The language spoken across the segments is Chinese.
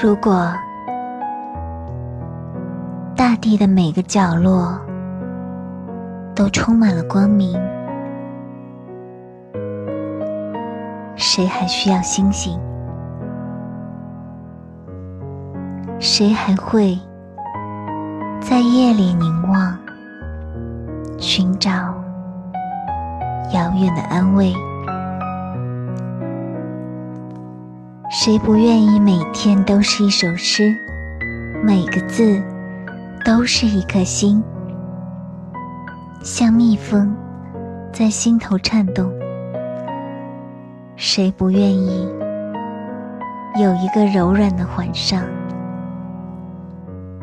如果大地的每个角落都充满了光明，谁还需要星星？谁还会在夜里凝望，寻找遥远的安慰？谁不愿意每天都是一首诗，每个字都是一颗心，像蜜蜂在心头颤动？谁不愿意有一个柔软的环上，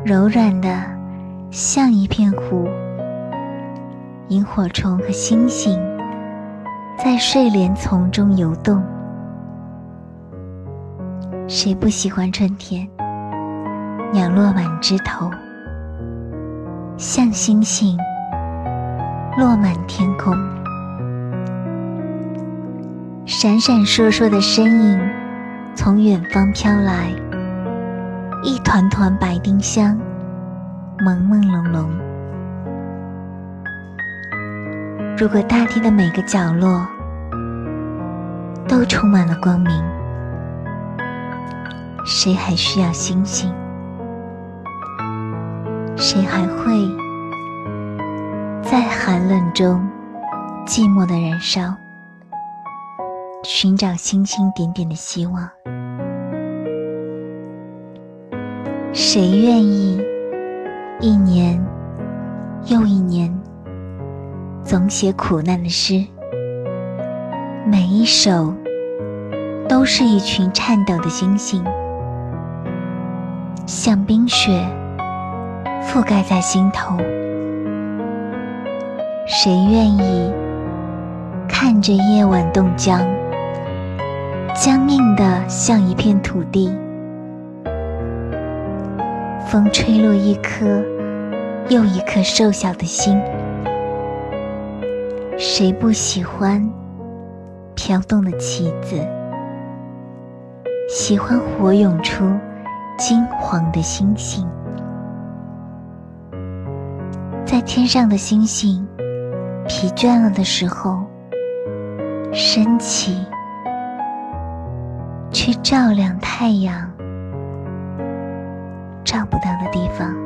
柔软的像一片湖，萤火虫和星星在睡莲丛中游动？谁不喜欢春天？鸟落满枝头，像星星落满天空。闪闪烁烁的身影从远方飘来，一团团白丁香，朦朦胧胧。如果大地的每个角落都充满了光明。谁还需要星星？谁还会在寒冷中寂寞的燃烧，寻找星星点点的希望？谁愿意一年又一年总写苦难的诗？每一首都是一群颤抖的星星。像冰雪覆盖在心头，谁愿意看着夜晚冻僵，僵硬的像一片土地？风吹落一颗又一颗瘦小的心，谁不喜欢飘动的旗子？喜欢火涌出。金黄的星星，在天上的星星疲倦了的时候，升起，去照亮太阳照不到的地方。